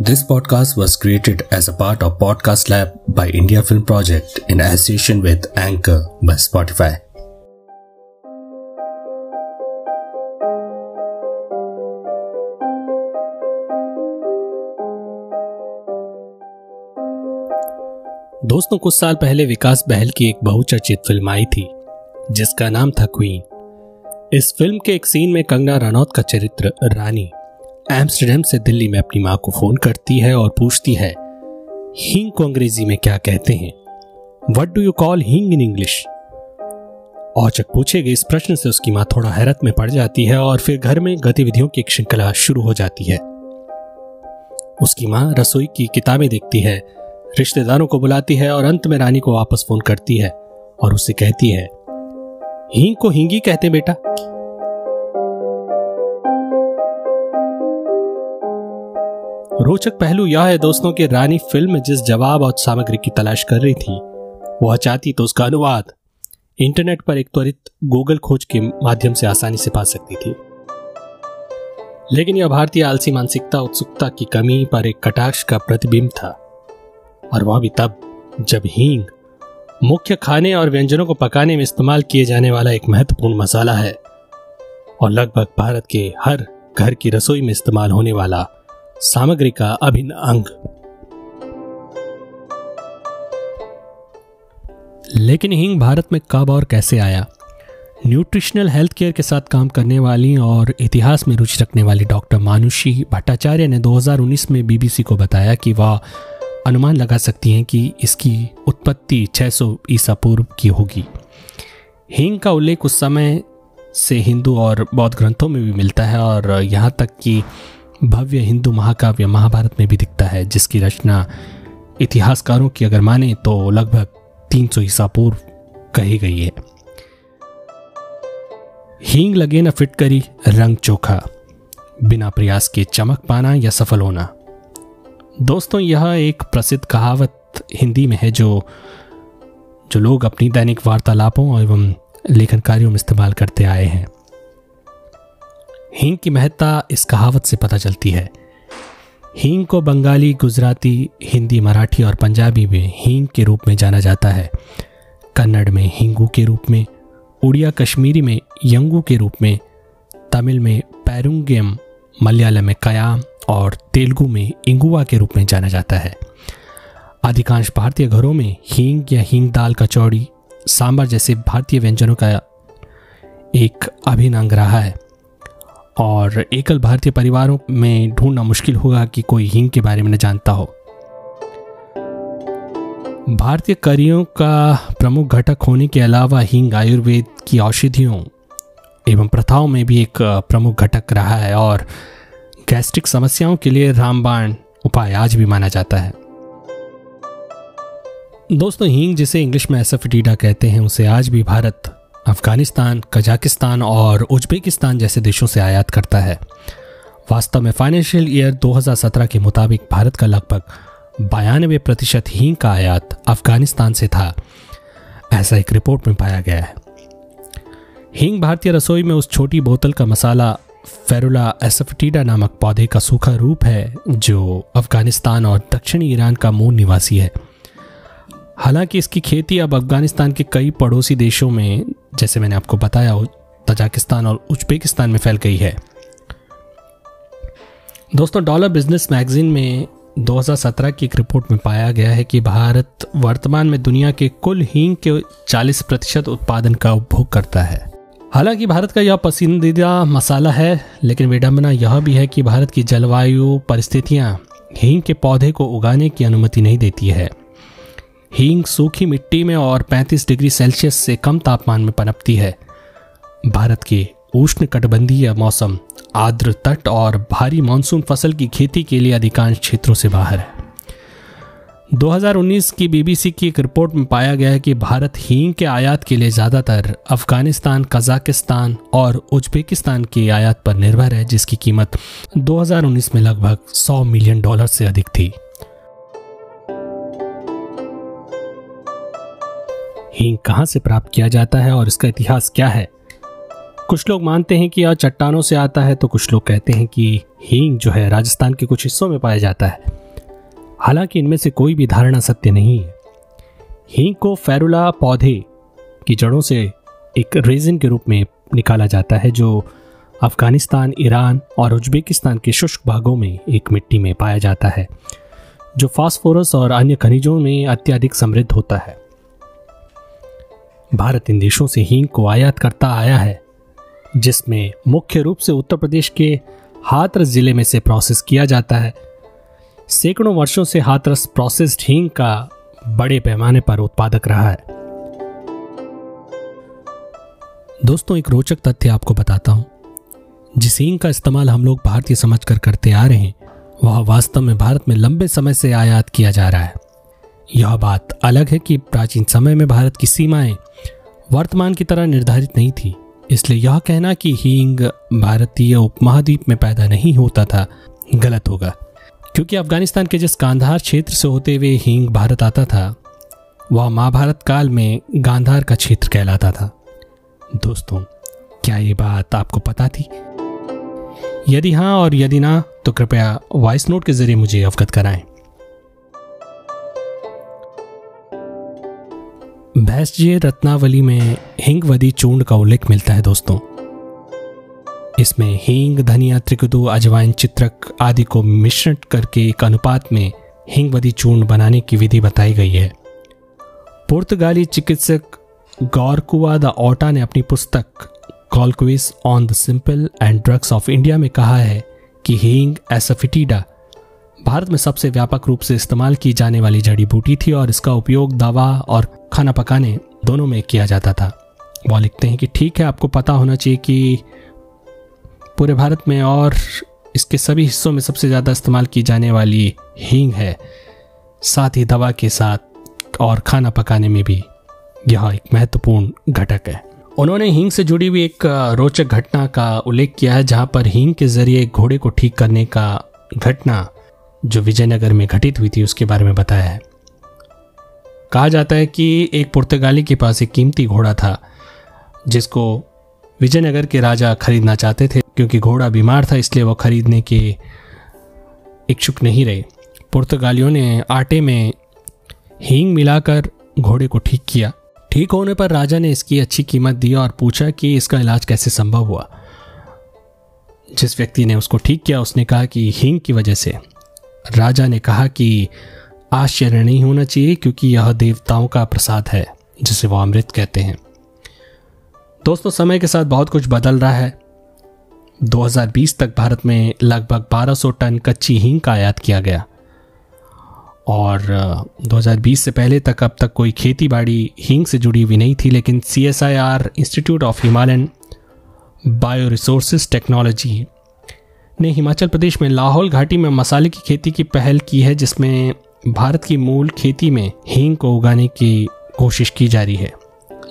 This podcast was created as a part of Podcast Lab by India Film Project in association with Anchor by Spotify. दोस्तों कुछ साल पहले विकास बहल की एक बहुचर्चित फ़िल्म आई थी जिसका नाम था क्वीन इस फ़िल्म के एक सीन में कंगना रनौत का चरित्र रानी एम्स्टरडेम से दिल्ली में अपनी माँ को फ़ोन करती है और पूछती है, हींग को अंग्रेज़ी में क्या कहते हैं? वट डू यू कॉल हींग इन इंग्लिश औचक पूछे गए इस प्रश्न से उसकी माँ थोड़ा हैरत में पड़ जाती है और फिर घर में गतिविधियों की एक श्रृंखला शुरू हो जाती है। उसकी माँ रसोई की किताबें देखती है, रिश्तेदारों को बुलाती है और अंत में रानी को वापस फ़ोन करती है और उसे कहती है, हींग को हींगी कहते बेटा। रोचक पहलू यह है दोस्तों कि रानी फ़िल्म जिस जवाब और सामग्री की तलाश कर रही थी, वह चाहती तो उसका अनुवाद। इंटरनेट पर एक त्वरित गूगल खोज के माध्यम से आसानी से पा सकती थी। लेकिन यह भारतीय आलसी मानसिकता, उत्सुकता की कमी पर एक कटाक्ष का प्रतिबिंब था। और वह भी तब, जब हींग मुख्य खाने और व्यंजनों को पकाने में इस्तेमाल किए जाने वाला एक महत्वपूर्ण मसाला है, और लगभग भारत के हर घर की रसोई में इस्तेमाल होने वाला सामग्री का अभिन्न अंग। लेकिन हींग भारत में कब और कैसे आया? न्यूट्रिशनल हेल्थ केयर के साथ काम करने वाली और इतिहास में रुचि रखने वाली डॉक्टर मानुषी भट्टाचार्य ने 2019 में बीबीसी को बताया कि वह अनुमान लगा सकती हैं कि इसकी उत्पत्ति 600 ईसा पूर्व की होगी। हींग का उल्लेख उस समय से हिंदू और बौद्ध ग्रंथों में भी मिलता है और यहाँ तक कि भव्य हिंदू महाकाव्य महाभारत में भी दिखता है, जिसकी रचना इतिहासकारों की अगर माने तो लगभग 300 ईसा पूर्व कही गई है। हींग लगे न फिट करी, रंग चोखा, बिना प्रयास के चमक पाना या सफल होना। दोस्तों, यह एक प्रसिद्ध कहावत हिंदी में है जो जो लोग अपनी दैनिक वार्तालापों एवं लेखन कार्यों में इस्तेमाल करते आए हैं। हींग की महत्ता इस कहावत से पता चलती है। हींग को बंगाली, गुजराती, हिंदी, मराठी और पंजाबी में हींग के रूप में जाना जाता है। कन्नड़ में हिंगू के रूप में, उड़िया कश्मीरी में यंगू के रूप में, तमिल में पैरुंगम, मलयालम में कयाम और तेलुगु में इंगुआ के रूप में जाना जाता है। अधिकांश भारतीय घरों में हींग या हींग दाल कचौड़ी सांबर जैसे भारतीय व्यंजनों का एक अभिन्न अंग रहा है। और एकल भारतीय परिवारों में ढूंढना मुश्किल होगा कि कोई हींग के बारे में न जानता हो। भारतीय करियों का प्रमुख घटक होने के अलावा हींग आयुर्वेद की औषधियों एवं प्रथाओं में भी एक प्रमुख घटक रहा है और गैस्ट्रिक समस्याओं के लिए रामबाण उपाय आज भी माना जाता है। दोस्तों, हींग जिसे इंग्लिश में एसफिटीडा कहते हैं, उसे आज भी भारत अफ़गानिस्तान, कजाकिस्तान और उज्बेकिस्तान जैसे देशों से आयात करता है। वास्तव में फाइनेंशियल ईयर 2017 के मुताबिक भारत का लगभग बयानबे प्रतिशत हींग का आयात अफ़गानिस्तान से था, ऐसा एक रिपोर्ट में पाया गया है। हींग भारतीय रसोई में उस छोटी बोतल का मसाला फेरुला एसफटीडा नामक पौधे का सूखा रूप है, जो अफ़गानिस्तान और दक्षिणी ईरान का मूल निवासी है। हालाँकि इसकी खेती अब अफ़गानिस्तान के कई पड़ोसी देशों में जैसे मैंने आपको बताया तजाकिस्तान और उज्बेकिस्तान में फैल गई है। दोस्तों, डॉलर बिज़नेस मैगजीन में 2017 की एक रिपोर्ट में पाया गया है कि भारत वर्तमान में दुनिया के कुल हींग के 40 प्रतिशत उत्पादन का उपभोग करता है। हालाँकि भारत का यह पसंदीदा मसाला है, लेकिन विडंबना यह भी है कि भारत की जलवायु, परिस्थितियाँ हींग के पौधे को उगाने की अनुमति नहीं देती है। हींग सूखी मिट्टी में और 35 डिग्री सेल्सियस से कम तापमान में पनपती है। भारत के उष्ण कटबंधीय मौसम, आर्द्र तट और भारी मानसून फ़सल की खेती के लिए अधिकांश क्षेत्रों से बाहर है। 2019 की बीबीसी की एक रिपोर्ट में पाया गया है कि भारत हींग के आयात के लिए ज़्यादातर अफ़गानिस्तान, कजाकिस्तान और उज्बेकिस्तान के आयात पर निर्भर है, जिसकी कीमत 2019 में लगभग 100 मिलियन डॉलर से अधिक थी। हींग कहाँ से प्राप्त किया जाता है और इसका इतिहास क्या है? कुछ लोग मानते हैं कि यह चट्टानों से आता है तो कुछ लोग कहते हैं कि हींग जो है राजस्थान के कुछ हिस्सों में पाया जाता है। हालाँकि इनमें से कोई भी धारणा सत्य नहीं है। हींग को फेरुला पौधे की जड़ों से एक रेजिन के रूप में निकाला जाता है, जो अफ़गानिस्तान, ईरान और उज्बेकिस्तान के शुष्क भागों में एक मिट्टी में पाया जाता है, जो फास्फोरस और अन्य खनिजों में अत्यधिक समृद्ध होता है। भारत इन देशों से हींग को आयात करता आया है, जिसमें मुख्य रूप से उत्तर प्रदेश के हाथरस ज़िले में से प्रोसेस किया जाता है। सैकड़ों वर्षों से हाथरस प्रोसेस्ड हींग का बड़े पैमाने पर उत्पादक रहा है। दोस्तों, एक रोचक तथ्य आपको बताता हूँ। जिस हींग का इस्तेमाल हम लोग भारतीय समझकर करते आ रहे हैं, वह वास्तव में भारत में लंबे समय से आयात किया जा रहा है। यह बात अलग है कि प्राचीन समय में भारत की सीमाएँ वर्तमान की तरह निर्धारित नहीं थी। इसलिए यह कहना कि हींग भारतीय उपमहाद्वीप में पैदा नहीं होता था, गलत होगा। क्योंकि अफ़गानिस्तान के जिस गांधार क्षेत्र से होते हुए हींग भारत आता था, वह महाभारत काल में गांधार का क्षेत्र कहलाता था। दोस्तों, क्या ये बात आपको पता थी? यदि हाँ और यदि ना तो कृपया वॉइस नोट के ज़रिए मुझे अवगत कराएँ। भैंसजीय रत्नावली में हिंगवदी चूर्ण का उल्लेख मिलता है, दोस्तों। इसमें हींग, धनिया, त्रिकुदु, अजवाइन, चित्रक आदि को मिश्रण करके एक अनुपात में हिंगवदी चूर्ण बनाने की विधि बताई गई है। पुर्तगाली चिकित्सक गौरकुआ द ओटा ने अपनी पुस्तक colloquies on the simple and drugs of India में कहा है कि हींग एसफिटीडा भारत में सबसे व्यापक रूप से इस्तेमाल की जाने वाली जड़ी बूटी थी और इसका उपयोग दवा और खाना पकाने दोनों में किया जाता था। वह लिखते हैं कि ठीक है, आपको पता होना चाहिए कि पूरे भारत में और इसके सभी हिस्सों में सबसे ज़्यादा इस्तेमाल की जाने वाली हींग है। साथ ही दवा के साथ और खाना पकाने में भी यह एक महत्वपूर्ण घटक है। उन्होंने हींग से जुड़ी हुई एक रोचक घटना का उल्लेख किया है, जहाँ पर हींग के ज़रिए घोड़े को ठीक करने का घटना जो विजयनगर में घटित हुई थी, उसके बारे में बताया है। कहा जाता है कि एक पुर्तगाली के पास एक कीमती घोड़ा था, जिसको विजयनगर के राजा खरीदना चाहते थे, क्योंकि घोड़ा बीमार था, इसलिए वह खरीदने के इच्छुक नहीं रहे। पुर्तगालियों ने आटे में हींग मिलाकर घोड़े को ठीक किया। ठीक होने पर राजा ने इसकी अच्छी कीमत दी और पूछा कि इसका इलाज कैसे संभव हुआ। जिस व्यक्ति ने उसको ठीक किया, उसने कहा कि हींग की वजह से। राजा ने कहा कि आश्चर्य नहीं होना चाहिए क्योंकि यह देवताओं का प्रसाद है, जिसे वो अमृत कहते हैं। दोस्तों, समय के साथ बहुत कुछ बदल रहा है। 2020 तक भारत में लगभग 1200 टन कच्ची हींग का आयात किया गया। और 2020 से पहले तक अब तक कोई खेती बाड़ी हींग से जुड़ी हुई नहीं थी, लेकिन C S I R, institute of Himalayan bio resources technology ने हिमाचल प्रदेश में लाहौल घाटी में मसाले की खेती की पहल की है, जिसमें भारत की मूल खेती में हींग को उगाने की कोशिश की जा रही है।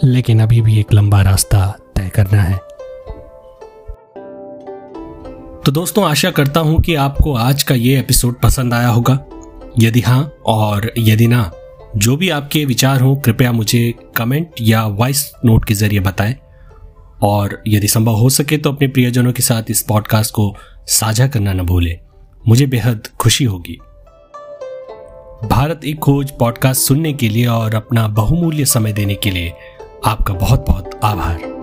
लेकिन अभी भी एक लंबा रास्ता तय करना है। तो दोस्तों, आशा करता हूँ कि आपको आज का ये एपिसोड पसंद आया होगा। यदि हाँ और यदि ना, जो भी आपके विचार हो, कृपया मुझे कमेंट या वॉइस नोट के ज़रिए बताएँ। और यदि संभव हो सके तो अपने प्रियजनों के साथ इस पॉडकास्ट को साझा करना न भूले। मुझे बेहद खुशी होगी। भारत एक खोज पॉडकास्ट सुनने के लिए और अपना बहुमूल्य समय देने के लिए आपका बहुत बहुत आभार।